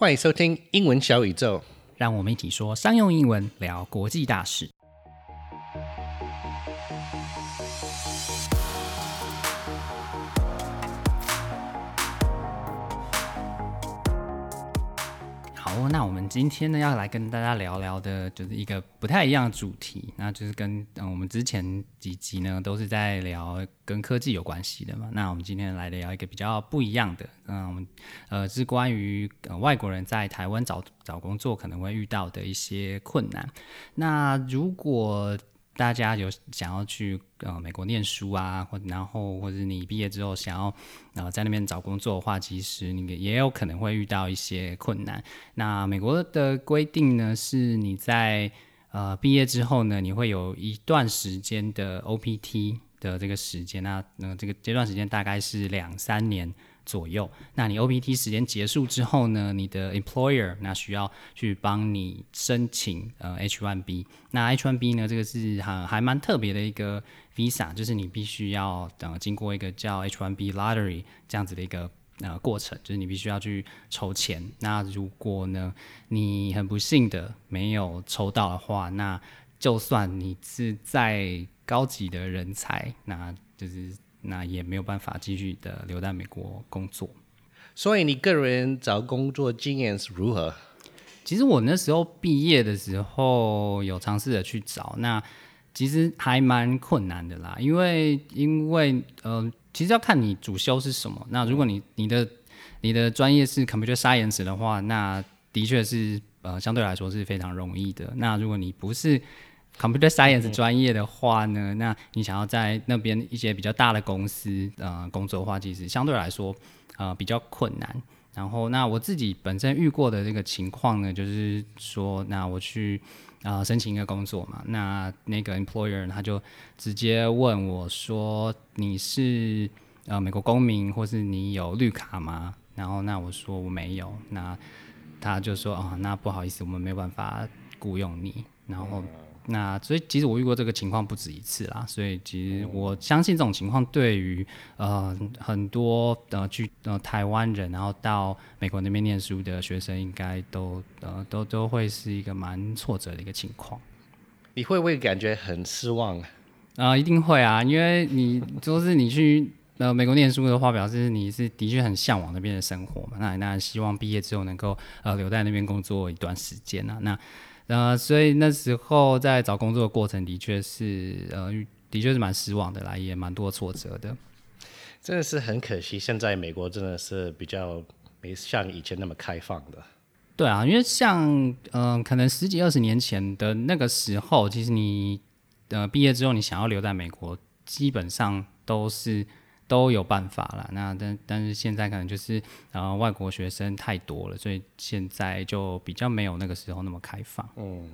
欢迎收听英文小宇宙。让我们一起说商用英文，聊国际大事。那我们今天呢要来跟大家聊聊的，就是一个不太一样的主题，那就是跟嗯我们之前几集呢都是在聊跟科技有关系的嘛。那我们今天来聊一个比较不一样的，嗯，我们呃是关于呃外国人在台湾找找工作可能会遇到的一些困难。那如果大家有想要去呃美国念书啊，或然后或者你毕业之后想要呃在那边找工作的话，其实你也有可能会遇到一些困难。那美国的规定呢，是你在呃毕业之后呢，你会有一段时间的 OPT 的这个时间，那那这个这段时间大概是两三年。左右，那你 OPT 时间结束之后呢？你的 employer 那需要去帮你申请呃 H1B。那 H1B 呢，这个是还还蛮特别的一个 visa，就是你必须要呃经过一个叫 H1B lottery 这样子的一个呃过程，就是你必须要去抽签。那如果呢你很不幸的没有抽到的话，那就算你是再高级的人才，那就是。那也没有办法继续的留在美国工作，所以你个人找工作经验是如何？其实我那时候毕业的时候有尝试着去找，那其实还蛮困难的啦，因为因为呃，其实要看你主修是什么。那如果你你的你的专业是 computer science 的话，那的确是呃相对来说是非常容易的。那如果你不是 Computer Science 专业的话呢，那你想要在那边一些比较大的公司呃工作的话，其实相对来说呃比较困难。然后那我自己本身遇过的这个情况呢，就是说，那我去啊申请一个工作嘛，那那个 employer 他就直接问我说：“你是呃美国公民，或是你有绿卡吗？”然后那我说我没有，那他就说：“啊，那不好意思，我们没有办法雇佣你。”然后。那所以其实我遇过这个情况不止一次啦，所以其实我相信这种情况对于呃很多呃去呃台湾人然后到美国那边念书的学生，应该都呃都都会是一个蛮挫折的一个情况。你会不会感觉很失望？啊，一定会啊，因为你就是你去呃美国念书的话，表示你是的确很向往那边的生活嘛，那那希望毕业之后能够呃留在那边工作一段时间啊，那。呃，所以那时候在找工作的过程，的确是呃，的确是蛮失望的啦，也蛮多挫折的。真的是很可惜，现在美国真的是比较没像以前那么开放的。对啊，因为像嗯，可能十几二十年前的那个时候，其实你呃毕业之后，你想要留在美国，基本上都是。都有办法了，那但但是现在可能就是呃外国学生太多了，所以现在就比较没有那个时候那么开放。嗯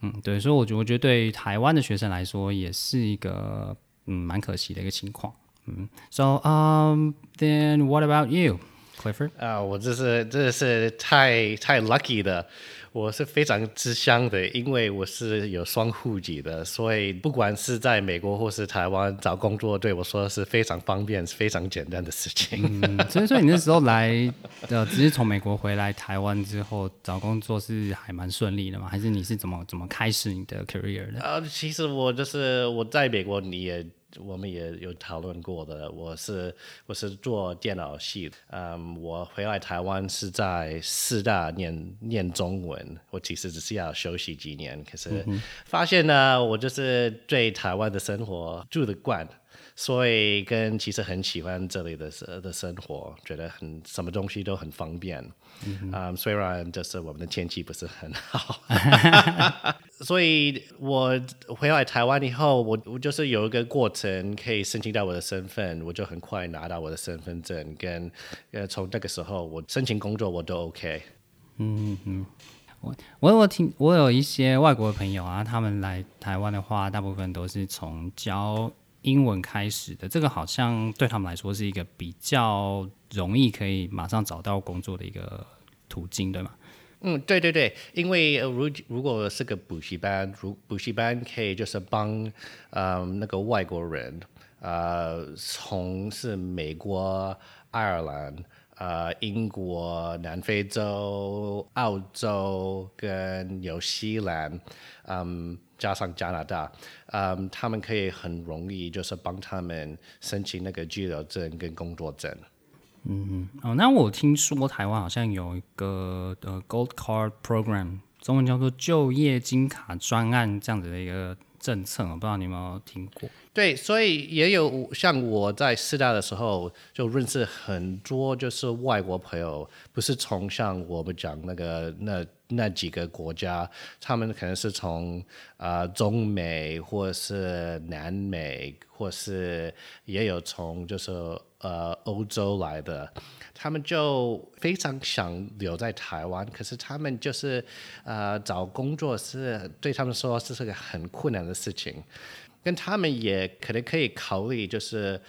嗯，对，所以我觉我觉得对台湾的学生来说也是一个嗯蛮可惜的一个情况。嗯，So um then what about you, Clifford？啊，我这是真的是太太 lucky 的。我是非常吃香的，因为我是有双户籍的，所以不管是在美国或是台湾找工作，对我说是非常方便、非常简单的事情。嗯，所以说你那时候来，呃，只是从美国回来台湾之后找工作是还蛮顺利的吗？还是你是怎么怎么开始你的 career 的？啊，其实我就是我在美国，你也。我们也有讨论过的，我是我是做电脑系，嗯，我回来台湾是在四大念念中文，我其实只是要休息几年，可是发现呢，我就是对台湾的生活住得惯。所以跟其实很喜欢这里的的生活，觉得很什么东西都很方便。啊，虽然就是我们的天气不是很好，所以我回来台湾以后，我我就是有一个过程可以申请到我的身份，我就很快拿到我的身份证，跟呃从那个时候我申请工作我都 OK。嗯嗯，我我我听我有一些外国的朋友啊，他们来台湾的话，大部分都是从教。英文开始的这个好像对他们来说是一个比较容易可以马上找到工作的一个途径，对吗？嗯，对对对，因为如如果是个补习班，如补习班可以就是帮呃那个外国人呃从是美国、爱尔兰呃英国、南非洲、澳洲跟纽西兰，嗯，加上加拿大，嗯，他们可以很容易就是帮他们申请那个居留证跟工作证。嗯哦，那我听说台湾好像有一个呃 Gold Card Program，中文叫做就业金卡专案这样子的一个政策，我不知道你有没有听过？对，所以也有像我在师大的时候，就认识很多就是外国朋友，不是从像我们讲那个那那几个国家，他们可能是从啊中美或是南美，或是也有从就是呃欧洲来的，他们就非常想留在台湾，可是他们就是呃找工作是对他们说这是个很困难的事情。跟他们也可能可以考虑，就是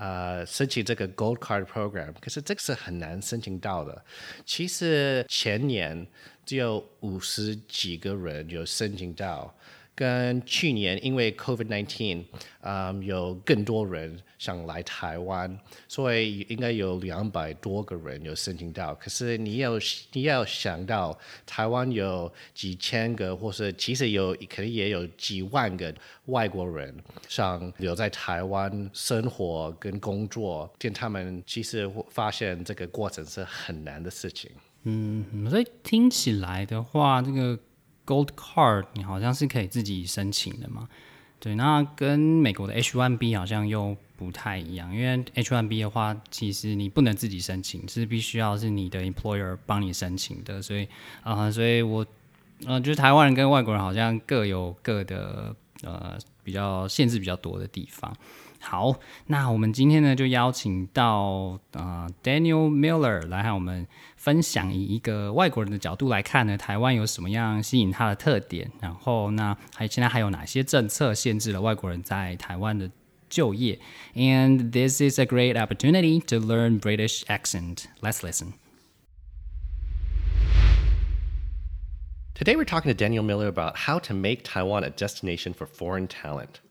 呃申请这个 Gold Card Program，可是这个是很难申请到的。其实前年只有五十几个人有申请到。跟去年因为 COVID-19，嗯，有更多人想来台湾，所以应该有两百多个人有申请到。可是你要你要想到，台湾有几千个，或是其实有可能也有几万个外国人想留在台湾生活跟工作，跟他们其实发现这个过程是很难的事情。嗯，所以听起来的话，这个。Gold Card，你好像是可以自己申请的嘛？对，那跟美国的 H1B 好像又不太一样，因为 H1B 的话，其实你不能自己申请，是必须要是你的 employer 帮你申请的。所以啊，所以我呃，就是台湾人跟外国人好像各有各的呃比较限制比较多的地方。好，那我们今天呢就邀请到呃 Daniel Miller 来和我们分享，以一个外国人的角度来看呢，台湾有什么样吸引他的特点？然后那还现在还有哪些政策限制了外国人在台湾的就业？And this is a great opportunity to learn British accent. Let's listen. Today we're talking to Daniel Miller about how to make Taiwan a destination for foreign talent.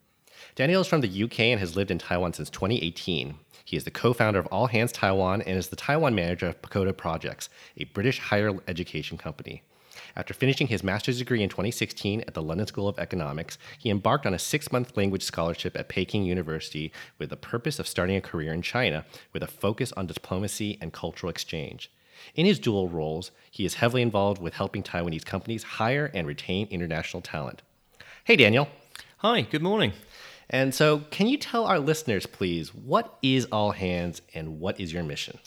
Daniel is from the UK and has lived in Taiwan since 2018. He is the co founder of All Hands Taiwan and is the Taiwan manager of Pagoda Projects, a British higher education company. After finishing his master's degree in 2016 at the London School of Economics, he embarked on a six month language scholarship at Peking University with the purpose of starting a career in China with a focus on diplomacy and cultural exchange. In his dual roles, he is heavily involved with helping Taiwanese companies hire and retain international talent. Hey, Daniel. Hi, good morning. And so, can you tell our listeners, please, what is All Hands and what is your mission?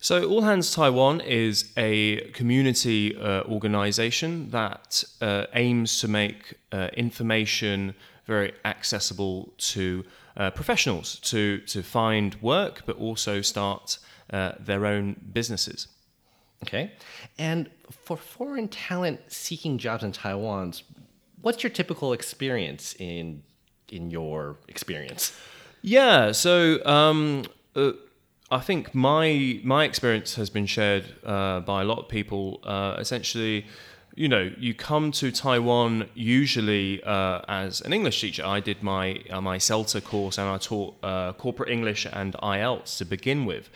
So, All Hands Taiwan is a community uh, organization that uh, aims to make uh, information very accessible to uh, professionals to, to find work, but also start uh, their own businesses. Okay. And for foreign talent seeking jobs in Taiwan, what's your typical experience in in your experience? Yeah, so um, uh, I think my my experience has been shared uh, by a lot of people. Uh, essentially, you know, you come to Taiwan usually uh, as an English teacher. I did my uh, my CELTA course and I taught uh, corporate English and IELTS to begin with.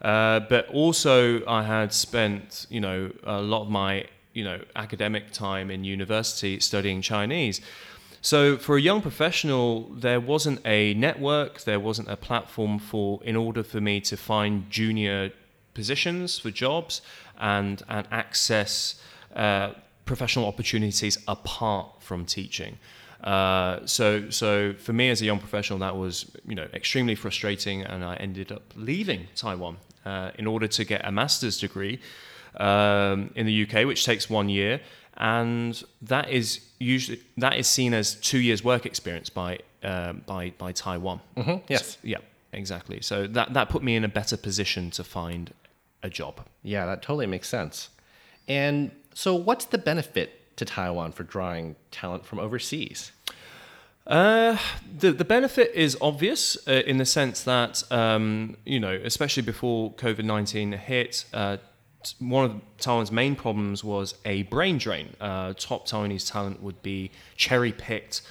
but also, I had spent, you know, a lot of my, you know, academic time in university studying Chinese. So for a young professional, there wasn't a network, there wasn't a platform for in order for me to find junior positions for jobs and and access uh, professional opportunities apart from teaching. Uh, so so for me as a young professional, that was you know extremely frustrating, and I ended up leaving Taiwan uh, in order to get a master's degree um, in the UK, which takes one year and that is usually that is seen as two years work experience by um, by by Taiwan. Mm-hmm. Yes, so, yeah, exactly. So that that put me in a better position to find a job. Yeah, that totally makes sense. And so, what's the benefit to Taiwan for drawing talent from overseas? Uh, the the benefit is obvious uh, in the sense that um, you know, especially before COVID nineteen hit, uh, one of Taiwan's main problems was a brain drain. Uh, top Taiwanese talent would be cherry picked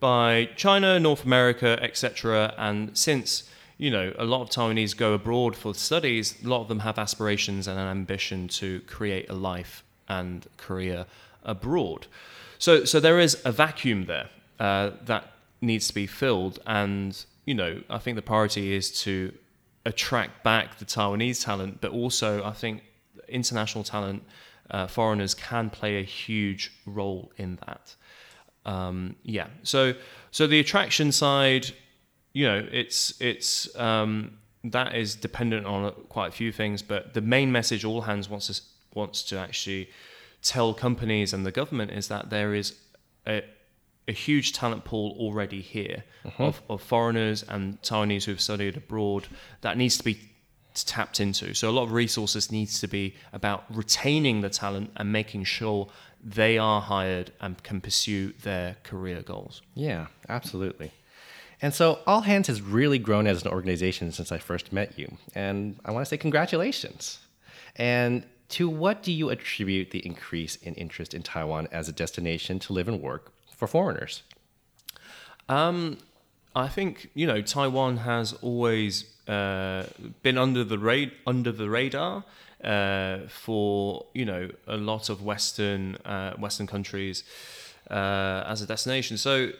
by China, North America, etc. And since you know, a lot of Taiwanese go abroad for studies. A lot of them have aspirations and an ambition to create a life and career abroad. So, so there is a vacuum there uh, that needs to be filled. And, you know, I think the priority is to attract back the Taiwanese talent, but also I think international talent, uh, foreigners can play a huge role in that. Um, yeah. So, so the attraction side, you know, it's it's um, that is dependent on quite a few things, but the main message all hands wants to wants to actually tell companies and the government is that there is a, a huge talent pool already here Mm-hmm. of, of foreigners and Taiwanese who have studied abroad that needs to be tapped into. So a lot of resources needs to be about retaining the talent and making sure they are hired and can pursue their career goals. Yeah, absolutely. And so All Hands has really grown as an organization since I first met you. And I want to say congratulations. And to what do you attribute the increase in interest in Taiwan as a destination to live and work for foreigners? Um, I think you know Taiwan has always uh, been under the ra- under the radar uh, for you know a lot of Western uh, Western countries uh, as a destination. So,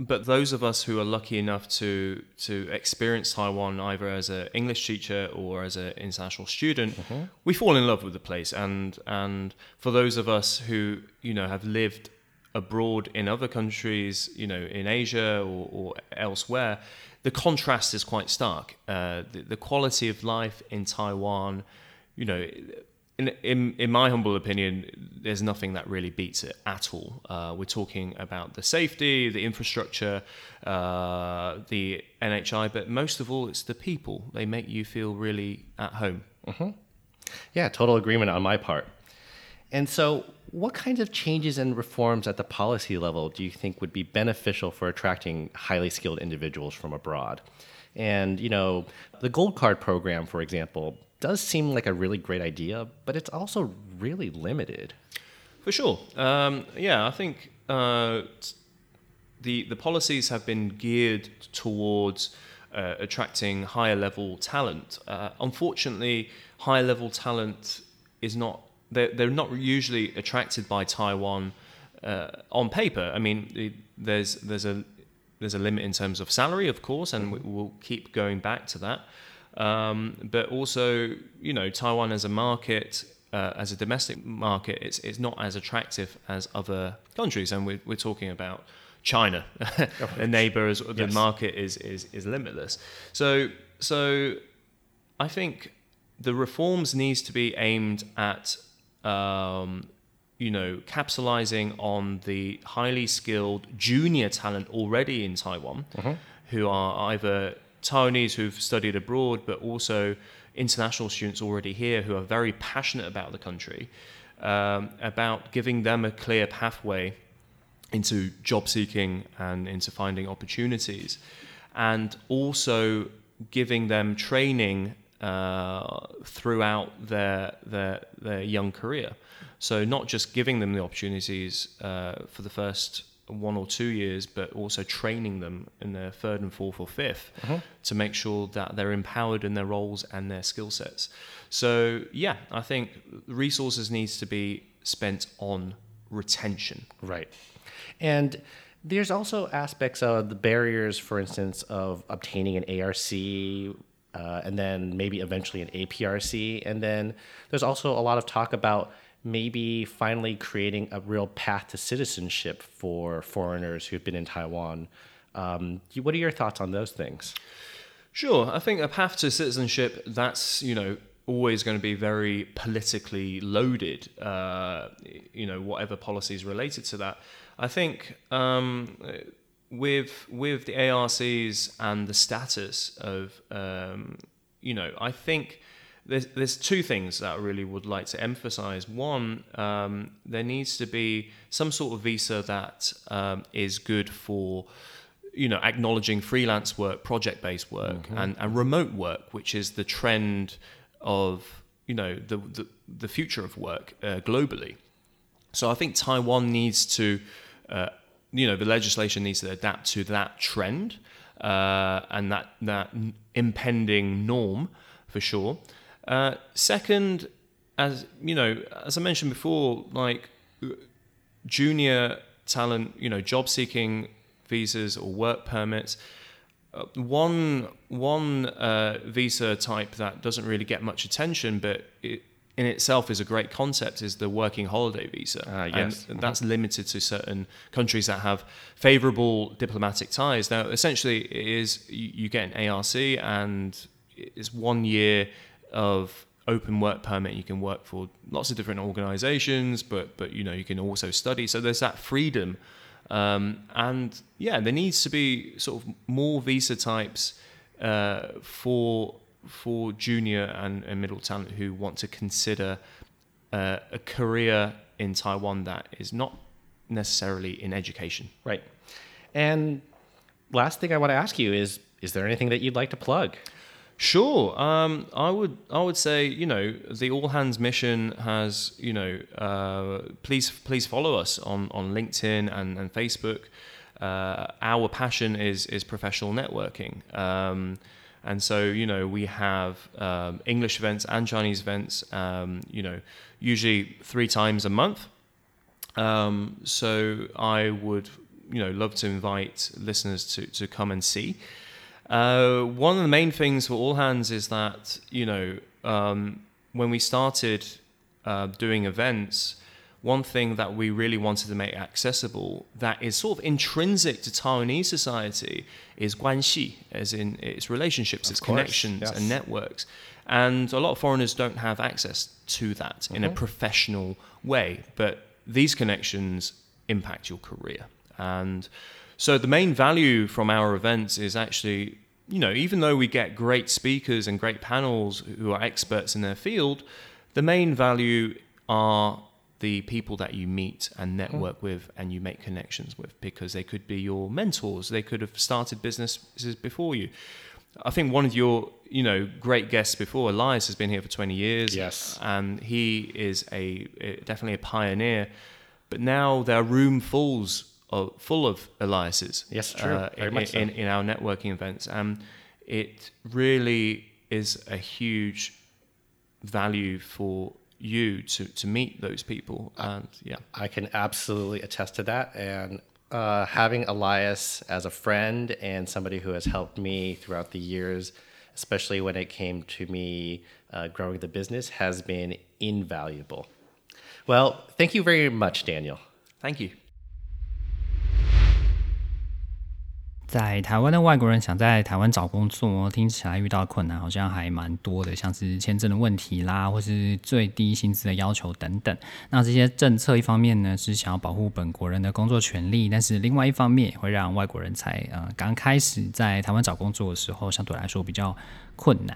but those of us who are lucky enough to to experience Taiwan either as an English teacher or as an international student, we fall in love with the place. And and for those of us who you know have lived abroad in other countries, you know, in Asia or, or elsewhere, the contrast is quite stark. Uh, the, the quality of life in Taiwan, you know, in, in, in my humble opinion, there's nothing that really beats it at all. Uh, we're talking about the safety, the infrastructure, uh, the NHI, but most of all, it's the people. They make you feel really at home. Yeah, total agreement on my part. And so, what kinds of changes and reforms at the policy level do you think would be beneficial for attracting highly skilled individuals from abroad? And, you know, the Gold Card program, for example, does seem like a really great idea, but it's also really limited. For sure. Um, yeah, I think uh, the the policies have been geared towards uh, attracting higher level talent. Uh, unfortunately, higher level talent is not they're, they're not usually attracted by Taiwan uh, on paper. I mean, the, there's there's a there's a limit in terms of salary, of course, and we, we'll keep going back to that. Um, but also, you know, Taiwan as a market, uh, as a domestic market, it's it's not as attractive as other countries, and we're we're talking about China, a neighbor. As the Yes. market is is is limitless. So so, I think the reforms needs to be aimed at um, you know capitalizing on the highly skilled junior talent already in Taiwan, who are either Taiwanese who've studied abroad, but also international students already here who are very passionate about the country, um, about giving them a clear pathway into job seeking and into finding opportunities, and also giving them training uh, throughout their, their their young career. So not just giving them the opportunities uh, for the first one or two years, but also training them in their third and fourth or 5th to make sure that they're empowered in their roles and their skill sets. So yeah, I think resources needs to be spent on retention. Right. And there's also aspects of the barriers, for instance, of obtaining an ARC uh, and then maybe eventually an APRC. And then there's also a lot of talk about maybe finally creating a real path to citizenship for foreigners who've been in Taiwan. Um, what are your thoughts on those things? Sure, I think a path to citizenship that's you know always going to be very politically loaded. Uh, you know whatever policies related to that. I think um, with with the ARCs and the status of um, you know I think. There's, there's two things that I really would like to emphasize. One, um, there needs to be some sort of visa that um, is good for you know, acknowledging freelance work, project-based work, and, and remote work, which is the trend of you know the the, the future of work uh, globally. So I think Taiwan needs to, uh, you know, the legislation needs to adapt to that trend. uh, and that that impending norm for sure. Uh, second, as you know, as I mentioned before, like junior talent, you know, job seeking visas or work permits. Uh, one one uh, visa type that doesn't really get much attention, but it in itself is a great concept is the working holiday visa. Uh, yes. And that's limited to certain countries that have favorable diplomatic ties. Now, essentially, it is you, you get an ARC and it's one year of open work permit. You can work for lots of different organizations, but, but you know, you can also study. So there's that freedom. Um, and yeah, there needs to be sort of more visa types uh, for for junior and, and middle talent who want to consider uh, a career in Taiwan that is not necessarily in education. Right. And last thing I want to ask you is is there anything that you'd like to plug? Sure. Um, I would. I would say, you know, the All Hands mission has, you know, uh, please, please follow us on on LinkedIn and, and Facebook. Uh, our passion is is professional networking. Um, and so, you know, we have um, English events and Chinese events, um, you know, usually three times a month. Um, so I would, you know, love to invite listeners to, to come and see. Uh, one of the main things for All Hands is that, you know, um, when we started uh, doing events, one thing that we really wanted to make accessible that is sort of intrinsic to Taiwanese society is guanxi, as in its relationships, Of its course, connections yes. and networks. And a lot of foreigners don't have access to that in a Mm-hmm. professional way. But these connections impact your career. And so the main value from our events is actually, you know, even though we get great speakers and great panels who are experts in their field, the main value are the people that you meet and network with and you make connections with because they could be your mentors they could have started businesses before you i think one of your you know great guests before elias has been here for 20 years Yes. and he is a, definitely a pioneer but now there are room fulls of, full of eliases Yes, true. uh, Very in, much so. in, in our networking events and it really is a huge value for you to, to meet those people and yeah I can absolutely attest to that. And uh, having Elias as a friend and somebody who has helped me throughout the years, especially when it came to me uh, growing the business, has been invaluable. Well, thank you very much, Daniel. thank you 在台湾的外国人想在台湾找工作，听起来遇到困难好像还蛮多的，像是签证的问题啦，或是最低薪资的要求等等。那这些政策一方面呢是想要保护本国人的工作权利，但是另外一方面也会让外国人才呃刚开始在台湾找工作的时候，相对来说比较困难。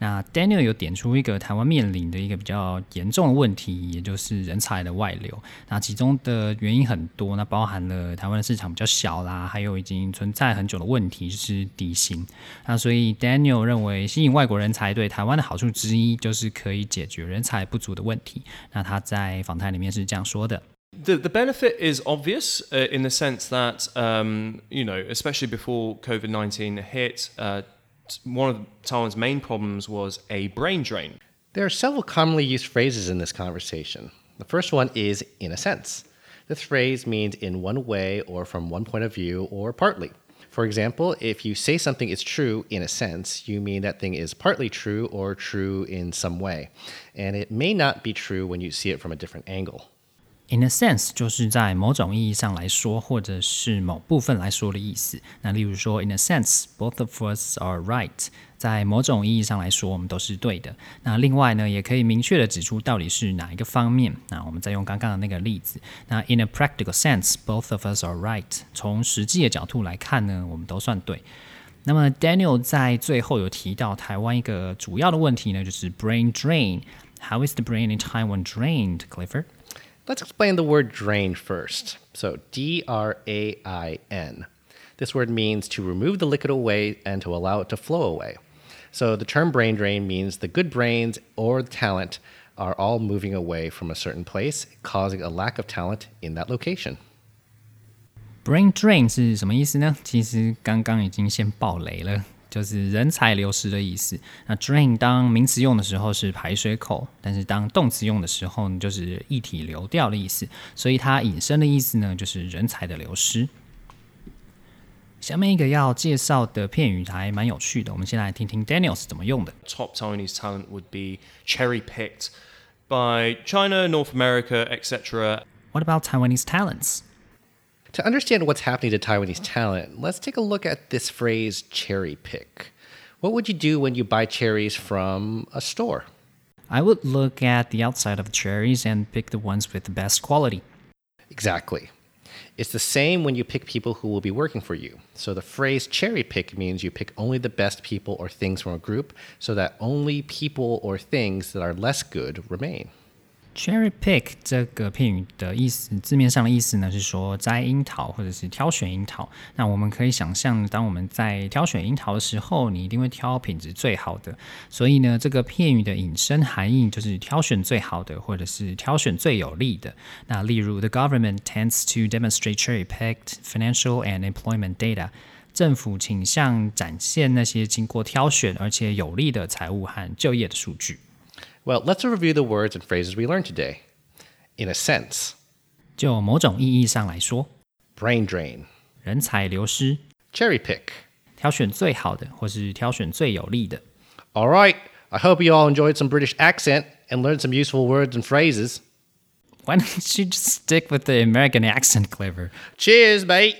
那 Daniel 有点出一个台湾面临的一个比较严重的问题，也就是人才的外流。那其中的原因很多，那包含了台湾的市场比较小啦，还有已经存在很久的问题，就是底薪。那所以 Daniel 认为，吸引外国人才对台湾的好处之一，就是可以解决人才不足的问题。那他在访谈里面是这样说的。The, the benefit is obvious in the sense that, um, you know, especially before COVID 19 hit, uh, t- one of Taiwan's main problems was a brain drain. There are several commonly used phrases in this conversation. The first one is in a sense. This phrase means in one way or from one point of view or partly. For example, if you say something is true in a sense, you mean that thing is partly true or true in some way. And it may not be true when you see it from a different angle. In a sense，就是在某种意义上来说，或者是某部分来说的意思。那例如说，In a sense，both of us are right。在某种意义上来说，我们都是对的。那另外呢，也可以明确的指出到底是哪一个方面。那我们再用刚刚的那个例子，那 In a practical sense，both of us are right。从实际的角度来看呢，我们都算对。那么 Daniel 在最后有提到台湾一个主要的问题呢，就是 brain drain。How is the brain in Taiwan drained, Clifford? Let's explain the word drain first. So, D R A I N. This word means to remove the liquid away and to allow it to flow away. So, the term brain drain means the good brains or talent are all moving away from a certain place, causing a lack of talent in that location. Brain drain 是什么意思呢？其实刚刚已经先爆雷了， 就是人才流失的意思。那 drain 当名词用的时候是排水口，但是当动词用的时候呢，就是液体流掉的意思。所以它引申的意思呢，就是人才的流失。下面一个要介绍的片语还蛮有趣的，我们先来听听 Daniel 是怎么用的。top Taiwanese talent would be cherry picked by China, North America, etc. What about Taiwanese talents? To understand what's happening to Taiwanese talent, let's take a look at this phrase cherry pick. What would you do when you buy cherries from a store? I would look at the outside of the cherries and pick the ones with the best quality. Exactly. It's the same when you pick people who will be working for you. So the phrase cherry pick means you pick only the best people or things from a group so that only people or things that are less good remain. Cherry pick 这个片语的意思，字面上的意思呢是说摘樱桃或者是挑选樱桃。那我们可以想象，当我们在挑选樱桃的时候，你一定会挑品质最好的。所以呢，这个片语的引申含义就是挑选最好的，或者是挑选最有利的。那例如，the government tends to demonstrate cherry-picked financial and employment data。政府倾向展现那些经过挑选而且有利的财务和就业的数据。Well, let's review the words and phrases we learned today. In a sense, 就某种意义上来说 brain drain, 人才流失，cherry pick. 挑选最好的或是挑选最有利的。All right, I hope you all enjoyed some British accent and learned some useful words and phrases. Why don't you just stick with the American accent, Clifford? Cheers, mate.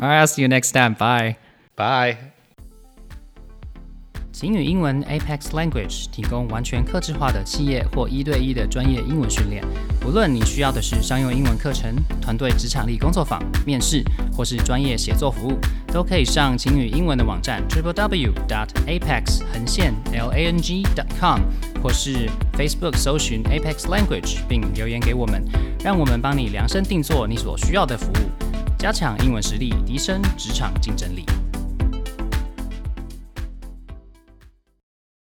All right, I'll see you next time. Bye. Bye. 晴雨英文 Apex Language 提供完全客制化的企业或一对一的专业英文训练。无论你需要的是商用英文课程、团队职场力工作坊、面试，或是专业写作服务，都可以上晴雨英文的网站 Triple W Dot APEX 横线 L A N G. com 或是 Facebook 搜寻 Apex Language 并留言给我们，让我们帮你量身定做你所需要的服务，加强英文实力，提升职场竞争力。